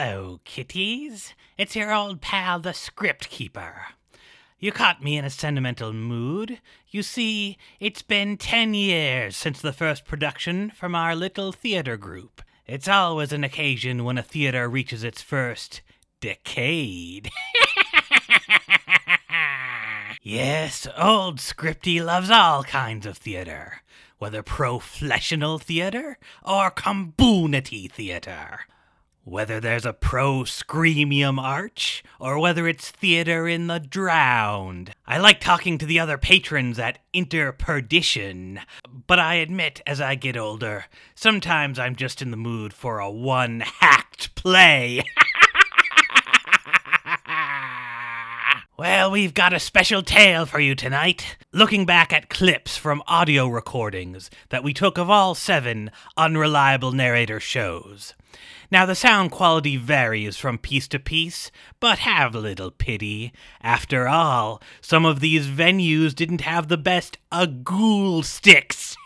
Hello, kitties. It's your old pal, the Script Keeper. You caught me in a sentimental mood. You see, it's been ten years since the first production from our little theater group. It's always an occasion when a theater reaches its first decade. yes, old Scripty loves all kinds of theater, whether professional theater or community theater. Whether there's a pro screamium arch, or whether it's theater in the drowned. I like talking to the other patrons at Interperdition, but I admit as I get older, sometimes I'm just in the mood for a one hacked play. Well, we've got a special tale for you tonight, looking back at clips from audio recordings that we took of all seven unreliable narrator shows. Now, the sound quality varies from piece to piece, but have little pity. After all, some of these venues didn't have the best a sticks.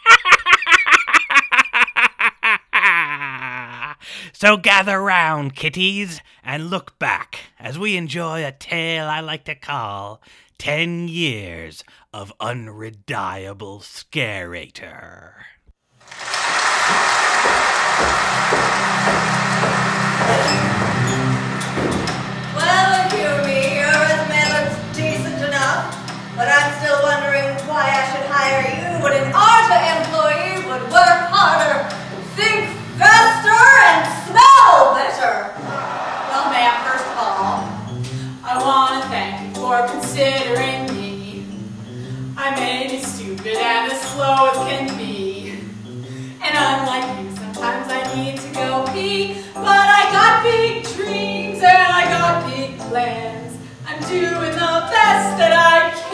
so gather round, kitties, and look back as we enjoy a tale I like to call 10 Years of Unreliable Scarator. But I'm still wondering why I should hire you when an ARTA employee would work harder, think faster, and smell better. Well, ma'am, first of all, I want to thank you for considering me. I may be stupid and as slow as can be. And unlike you, sometimes I need to go pee. But I got big dreams and I got big plans. I'm doing the best that I can.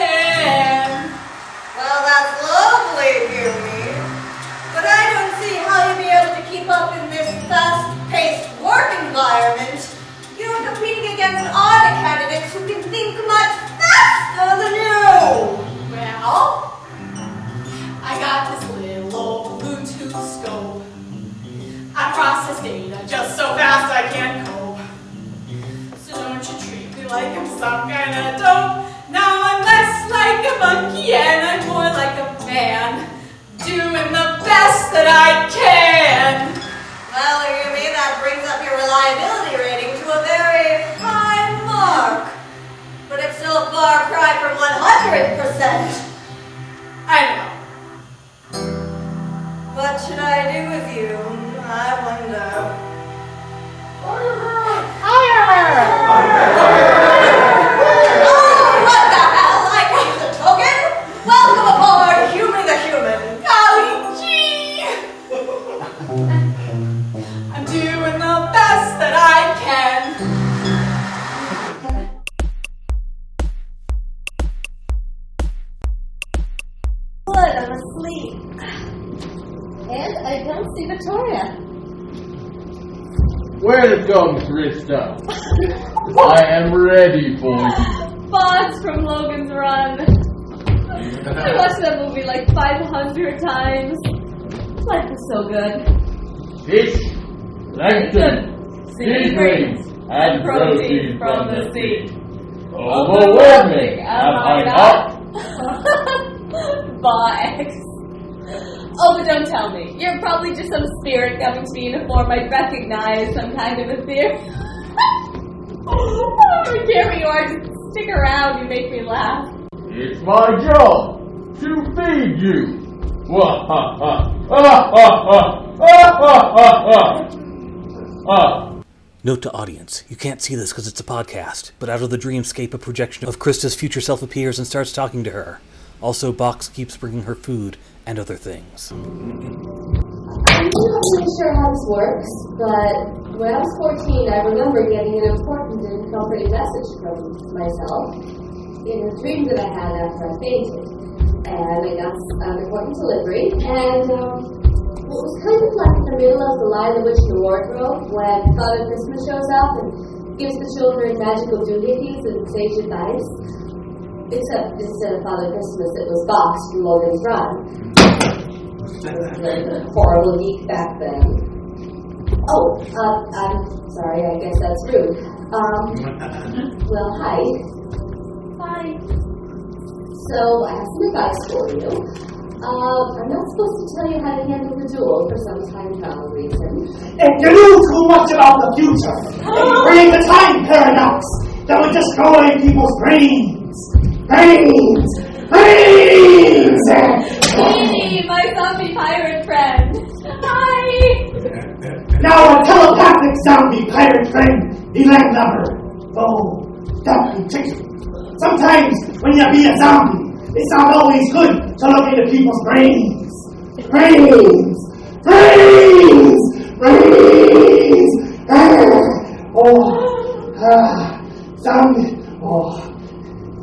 Up in this fast-paced work environment. You're competing against ARTA candidates who can think much faster than you. Well, I got this little old Bluetooth scope. I process data just so fast I can't cope. So don't you treat me like I'm some kind of dope. Now I'm less like a monkey and I'm more like a man, doing the best that I can. Well, Yumi, that brings up your reliability rating to a very high mark. But it's still a far cry from 100%. I know. What should I do with you? I wonder. Ready for you. Box from Logan's Run. I watched that movie like 500 times. Life is so good. Fish, plankton, sea grains, and protein from the sea. Overwhelming, am I not? Box. Oh, but don't tell me. You're probably just some spirit coming to me in a form I recognize, some kind of a theory. Oh, here you are. Stick around. You make me laugh. It's my job to feed you. Wah ha ha. Ah ha ha. Ah ha ha ha. Ah. Note to audience, you can't see this because it's a podcast, but out of the dreamscape, a projection of Krista's future self appears and starts talking to her. Also, Box keeps bringing her food and other things. I'm not really sure how this works, but when I was 14, I remember getting an important and comforting message from myself in a dream that I had after I fainted. And I got an important delivery, and um, it was kind of like in the middle of The Lion, the Witch, and the Wardrobe when Father Christmas shows up and gives the children magical doohickeys and sage advice. Except instead of Father Christmas, it was Box from Logan's Run horrible geek back then. Oh, uh, I'm sorry, I guess that's rude. Um, well, hi. Hi. So, I have some advice for you. Uh, I'm not supposed to tell you how to handle the duel for some time travel reason. If you knew too much about the future, if you create a time paradox that would destroy people's brains. Brains! Brains! Hey, my zombie pirate friend. Now a telepathic zombie pirate friend, the land lover. Oh, that be tricky. Sometimes when you be a zombie, it's not always good to look into people's brains. Brains! Brains! Brains! Ah, oh, ah, zombie. Oh,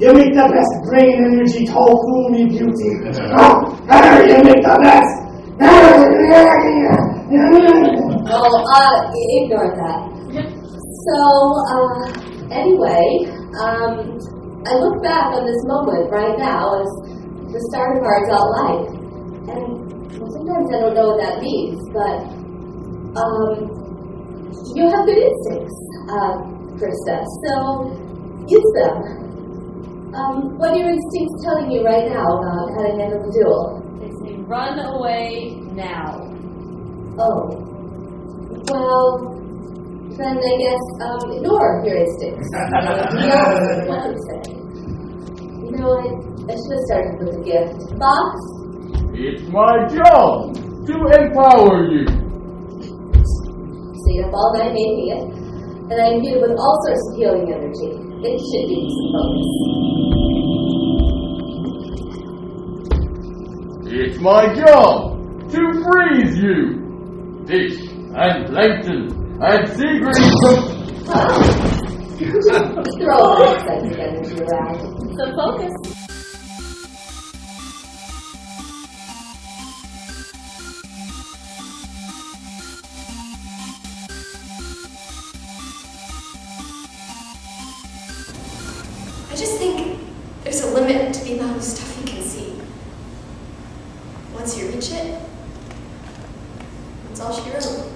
you make the best brain energy tofu me beauty. Oh, ah, you make the best. Oh, uh, ignore that. So, uh, anyway, um, I look back on this moment right now as the start of our adult life. And well, sometimes I don't know what that means, but, um, you have good instincts, uh, Krista, so use them. Um, what are your instincts telling you right now about how to handle the duel? They say run away now. Oh. Well, then I guess um, ignore your instincts. Ignore what I'm saying. You know, I, I should have started with a gift. Box? It's my job to empower you. Stayed up all night making it. And I it with all sorts of healing energy. It should be some focus. It's my job to freeze you. Fish and plankton and sea green from throw all this exciting energy around. So focus. I just think there's a limit to the amount of stuff you can see. Once you reach it, it's all she wrote.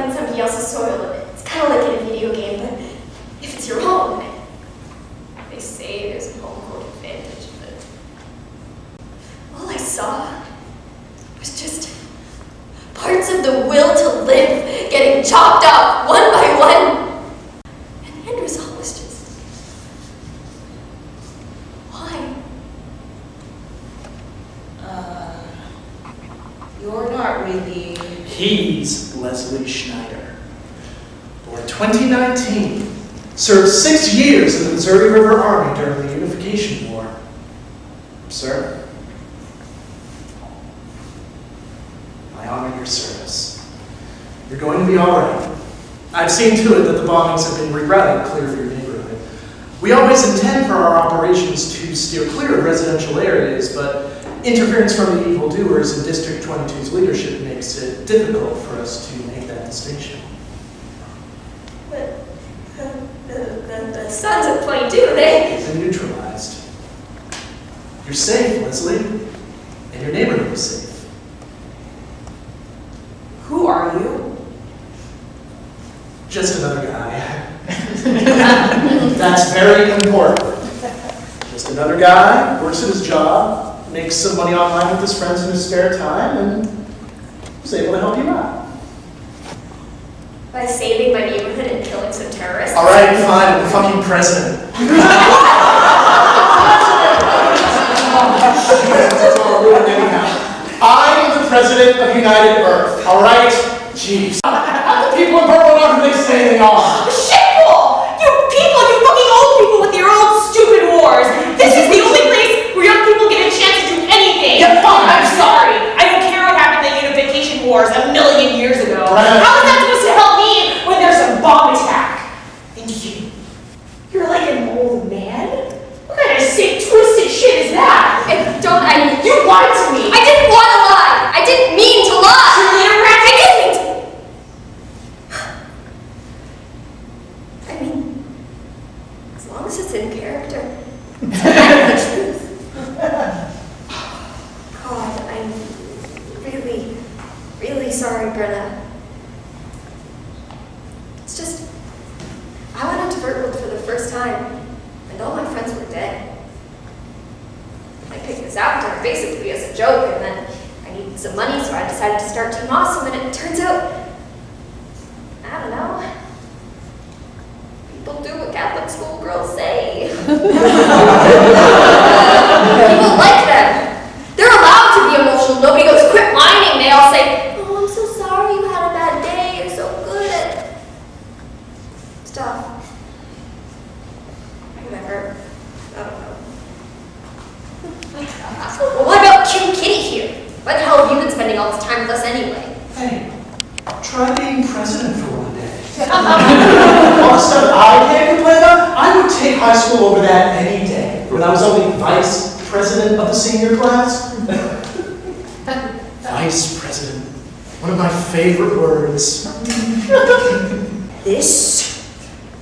On somebody else's soil, it's kind of like in a video game, but if it's your own, they say there's a home court advantage, but all I saw was just parts of the will to live getting chopped off one by one. And the end result was just. Why? Uh, you're not really. He's Leslie Schneider. Born 2019. Served six years in the Missouri River Army during the Unification War. Sir, I honor your service. You're going to be all right. I've seen to it that the bombings have been rerouted clear of your neighborhood. We always intend for our operations to steer clear of residential areas, but interference from the evildoers in District 22's leadership makes it difficult for us to make that distinction. But the, the, the, the sons of 22, they. They've been neutralized. You're safe, Leslie, and your neighborhood is safe. Who are you? Just another guy. That's very important. Just another guy, works at his job, makes some money online with his friends in his spare time, and is able to help you out. By saving my neighborhood and killing some terrorists. All right, fine, I'm the fucking president. I am the president of United Earth, all right? Jeez. The people in Purple are who they say they are. Shitful! You people, you fucking old people with your own stupid wars! This is the only place where young people get a chance to do anything! Yeah, fine. I'm sorry. I don't care what happened in the Unification Wars a million years ago. Right. How is that supposed to help me when there's a bomb attack? And you, you're like an old man? What kind of sick, twisted shit is that? And don't I. You lied to me! I didn't want to lie! I didn't mean to lie! Truly interactive. I didn't mean to. I mean, as long as it's in character. and the truth. God, I'm really really sorry, Brenna. It's just, I went out to Vertwood for the first time, and all my friends were dead. I picked this avatar basically as a joke, and then I needed some money, so I decided to start Team Awesome, and it turns out, I don't know, people do what Catholic school girls say. people like them. They're allowed to be emotional. Nobody goes, quit whining. They all say, oh, I'm so sorry you had a bad day. You're so good at stuff. Whatever. I don't know. Well, what about cute Kitty here? Why the hell have you been spending all this time with us anyway? Hey, try being president for one day. all the stuff I can't complain about, I would take high school over that any day. When I was only vice president of the senior class. vice president. One of my favorite words. This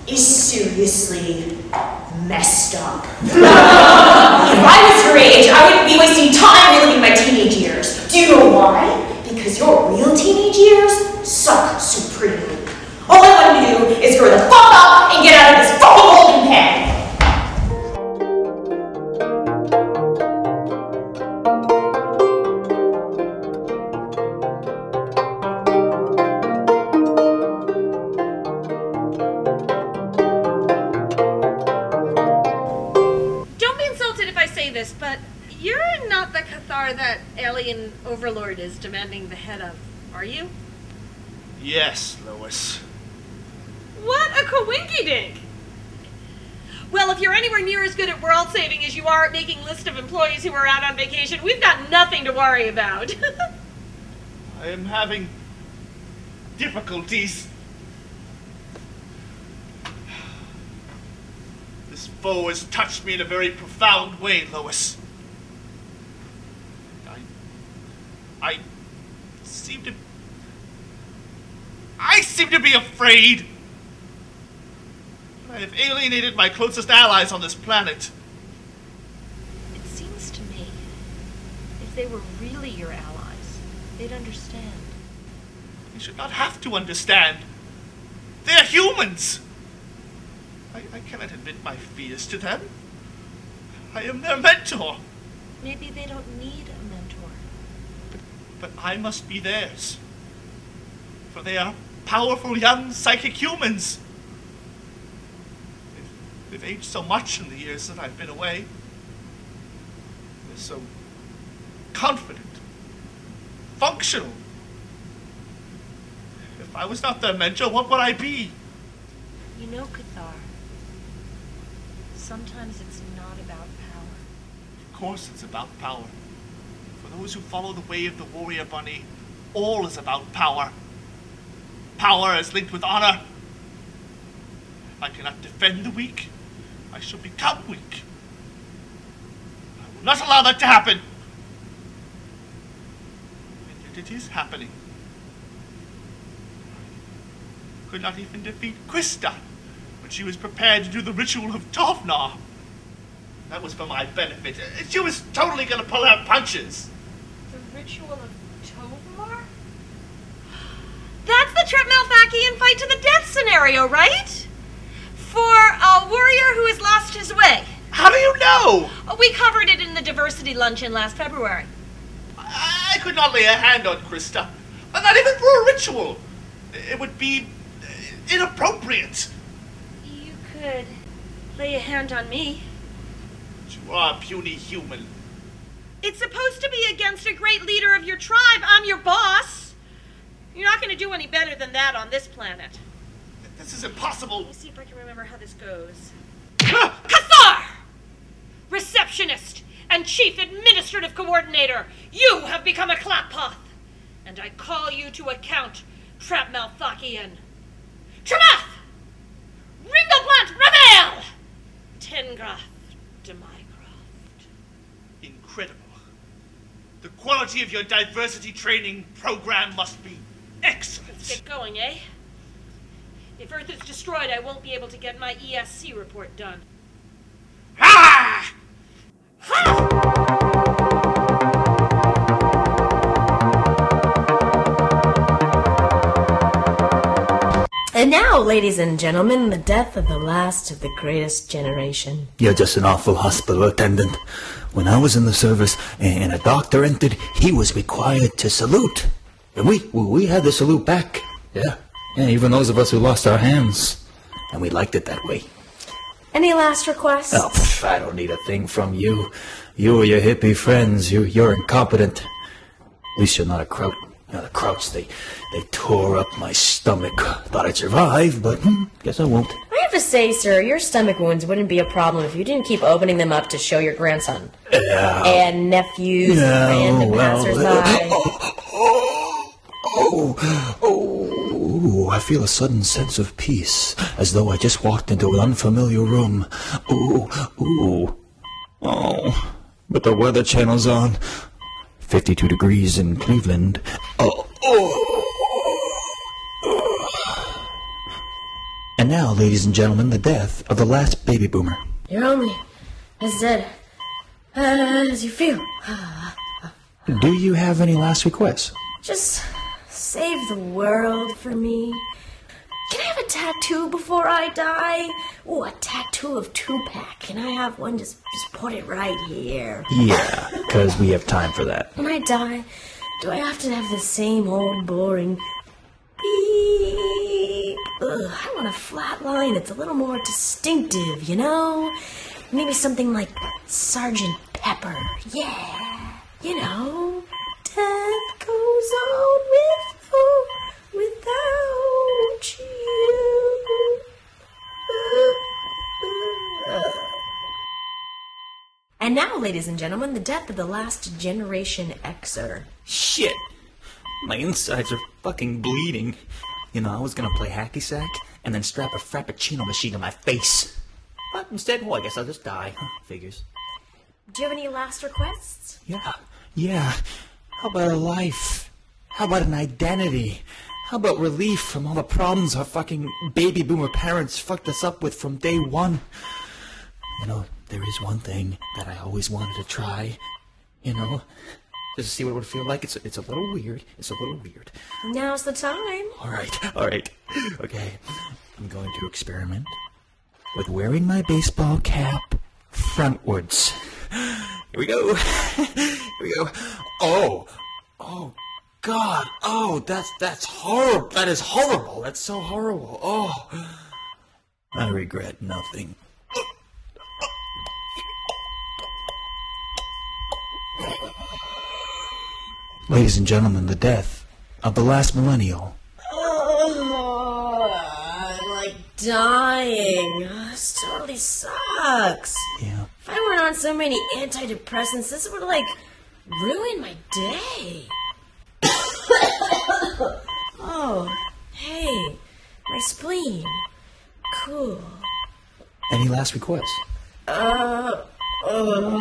is seriously messed up. if I was your age, I wouldn't be wasting time reliving my teenage years. Do you know why? Because your real teenage years suck supremely. All I want to do is grow the fuck employees who are out on vacation, we've got nothing to worry about. I am having difficulties. This foe has touched me in a very profound way, Lois. I. I seem to. I seem to be afraid. I have alienated my closest allies on this planet. it seems to me, if they were really your allies, they'd understand. They should not have to understand. They're humans. I, I cannot admit my fears to them. I am their mentor, Maybe they don't need a mentor. but I must be theirs. For they are powerful young psychic humans. They've, they've aged so much in the years that I've been away. They're so confident, functional. If I was not their mentor, what would I be? You know, Cathar, sometimes it's not about power. Of course, it's about power. For those who follow the way of the warrior bunny, all is about power. Power is linked with honor. If I cannot defend the weak, I shall become weak. I will not allow that to happen. It is happening. Could not even defeat Krista when she was prepared to do the ritual of Tovnar. That was for my benefit. She was totally gonna pull out punches. The ritual of Tovmar? That's the Trip Malfakian fight to the death scenario, right? For a warrior who has lost his way. How do you know? We covered it in the diversity luncheon last February. I could not lay a hand on Krista. Not even for a ritual. It would be inappropriate. You could lay a hand on me. You are a puny human. It's supposed to be against a great leader of your tribe. I'm your boss. You're not going to do any better than that on this planet. This is impossible. Let me see if I can remember how this goes. Cathar! Receptionist and Chief Administrative Coordinator, you have become a clappoth, and I call you to account, Trap Malthakian. Tremath! Ringoplant Ravel! Tengrath Demycroft. Incredible. The quality of your diversity training program must be excellent. Let's get going, eh? If Earth is destroyed, I won't be able to get my ESC report done. And now, ladies and gentlemen, the death of the last of the greatest generation. You're just an awful hospital attendant. When I was in the service and a doctor entered, he was required to salute. And we, we had to salute back. Yeah. Yeah, even those of us who lost our hands. And we liked it that way. Any last requests? Oh, pff, I don't need a thing from you. You or your hippie friends, you, you're incompetent. At least you're not a kraut. Know, the krauts, they, they tore up my stomach. Thought I'd survive, but hmm, guess I won't. I have to say, sir, your stomach wounds wouldn't be a problem if you didn't keep opening them up to show your grandson. Yeah. And nephews Yeah, and random well, passersby. Oh, oh, I feel a sudden sense of peace, as though I just walked into an unfamiliar room. Ooh, ooh, oh, but the weather channel's on. 52 degrees in Cleveland. Oh, oh. And now, ladies and gentlemen, the death of the last baby boomer. You're only as dead uh, as you feel. Do you have any last requests? Just save the world for me. Can I have a tattoo before I die? Oh, a tattoo of Tupac. Can I have one? Just, just put it right here. Yeah, because we have time for that. When I die, do I have to have the same old boring beep? Ugh, I want a flat line that's a little more distinctive, you know? Maybe something like Sergeant Pepper. Yeah, you know. Death goes on with or without you. And now, ladies and gentlemen, the death of the last generation Xer. Shit! My insides are fucking bleeding. You know, I was gonna play hacky sack and then strap a frappuccino machine to my face. But instead, well, I guess I'll just die. Huh, Figures. Do you have any last requests? Yeah, yeah. How about a life? How about an identity? How about relief from all the problems our fucking baby boomer parents fucked us up with from day one? You know, there is one thing that I always wanted to try. You know, just to see what it would feel like. It's it's a little weird. It's a little weird. Now's the time. All right, all right. Okay, I'm going to experiment with wearing my baseball cap frontwards. Here we go. Here we go. Oh, oh, God. Oh, that's that's horrible. That is horrible. That's so horrible. Oh, I regret nothing. Ladies and gentlemen, the death of the last millennial. Oh, I'm like dying. This totally sucks. Yeah. If I weren't on so many antidepressants, this would like ruin my day. oh, hey, my spleen. Cool. Any last requests? Uh, uh,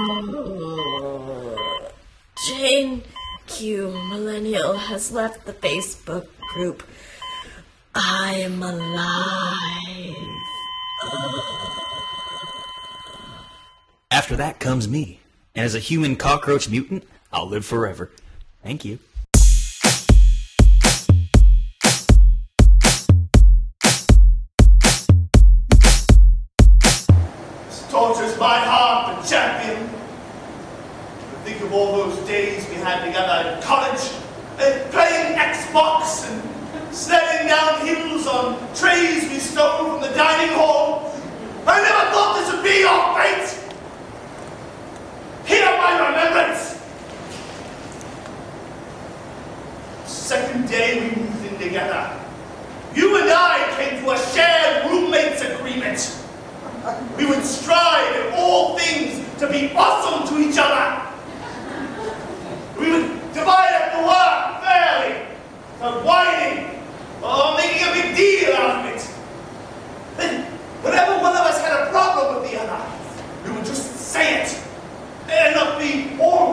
Jane Q Millennial has left the Facebook group. I am alive. After that comes me. And as a human cockroach mutant, I'll live forever. Thank you. Think of all those days we had together in college, playing Xbox and sledding down hills on trays we stole from the dining hall. I never thought this would be your fate. Hear my remembrance. Second day we moved in together. You and I came to a shared roommates agreement. We would strive in all things to be awesome to each other. We would divide up the work fairly, not whining. Oh, or making a big deal out of it. And whenever one of us had a problem with the other, we would just say it. And not be all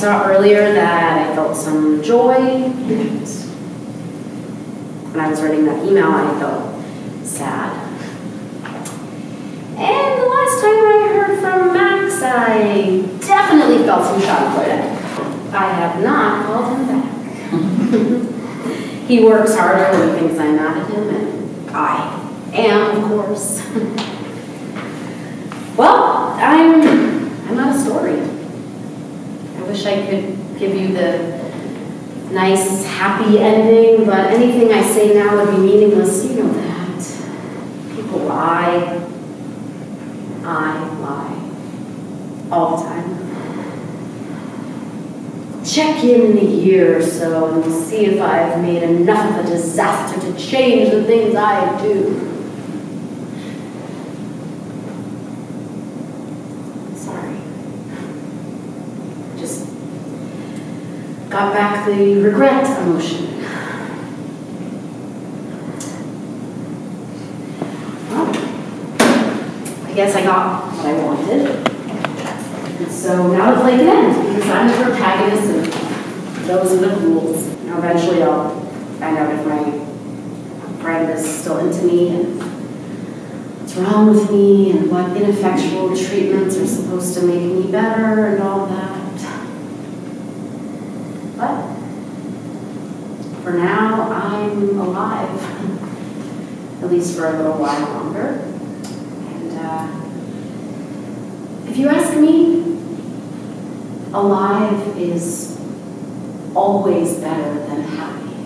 saw earlier that I felt some joy. And when I was writing that email, I felt sad. And the last time I heard from Max, I definitely felt some schadenfreude. I have not called him back. he works harder when he thinks I'm mad at him, and I am, of course. Well, I'm I'm out of story. Wish I could give you the nice, happy ending, but anything I say now would be meaningless. You know that. People lie. I lie. All the time. Check in in a year or so and see if I've made enough of a disaster to change the things I do. Back the regret emotion. Well, I guess I got what I wanted. And so now the play can end because I'm the protagonist and those are the rules. Now eventually I'll find out if my friend is still into me and what's wrong with me and what ineffectual treatments are supposed to make me better and all that. For now, I'm alive, at least for a little while longer. And uh, if you ask me, alive is always better than happy.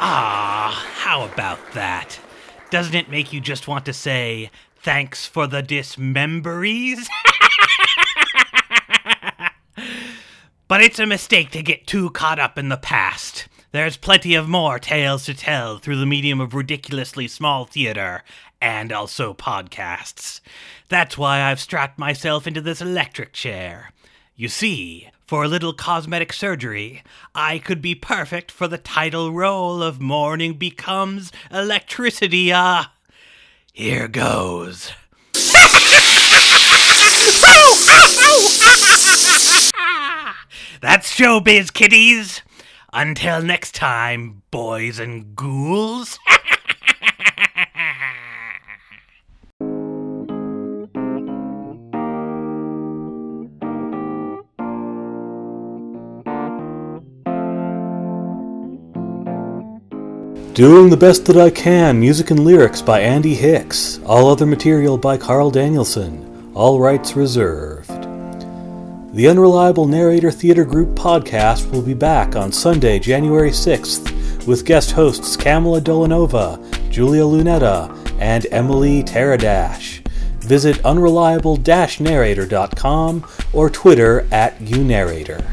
Ah, how about that? Doesn't it make you just want to say, thanks for the dismemberies? but it's a mistake to get too caught up in the past. There's plenty of more tales to tell through the medium of ridiculously small theater and also podcasts. That's why I've strapped myself into this electric chair. You see, for a little cosmetic surgery, I could be perfect for the title role of Mourning Becomes Electricity. Ah, here goes. That's showbiz, kiddies. Until next time, boys and ghouls. Doing the best that I can, music and lyrics by Andy Hicks. All other material by Carl Danielson. All rights reserved. The Unreliable Narrator Theater Group podcast will be back on Sunday, January 6th, with guest hosts Kamala Dolanova, Julia Lunetta, and Emily Teradash. Visit unreliable-narrator.com or Twitter at unarrator.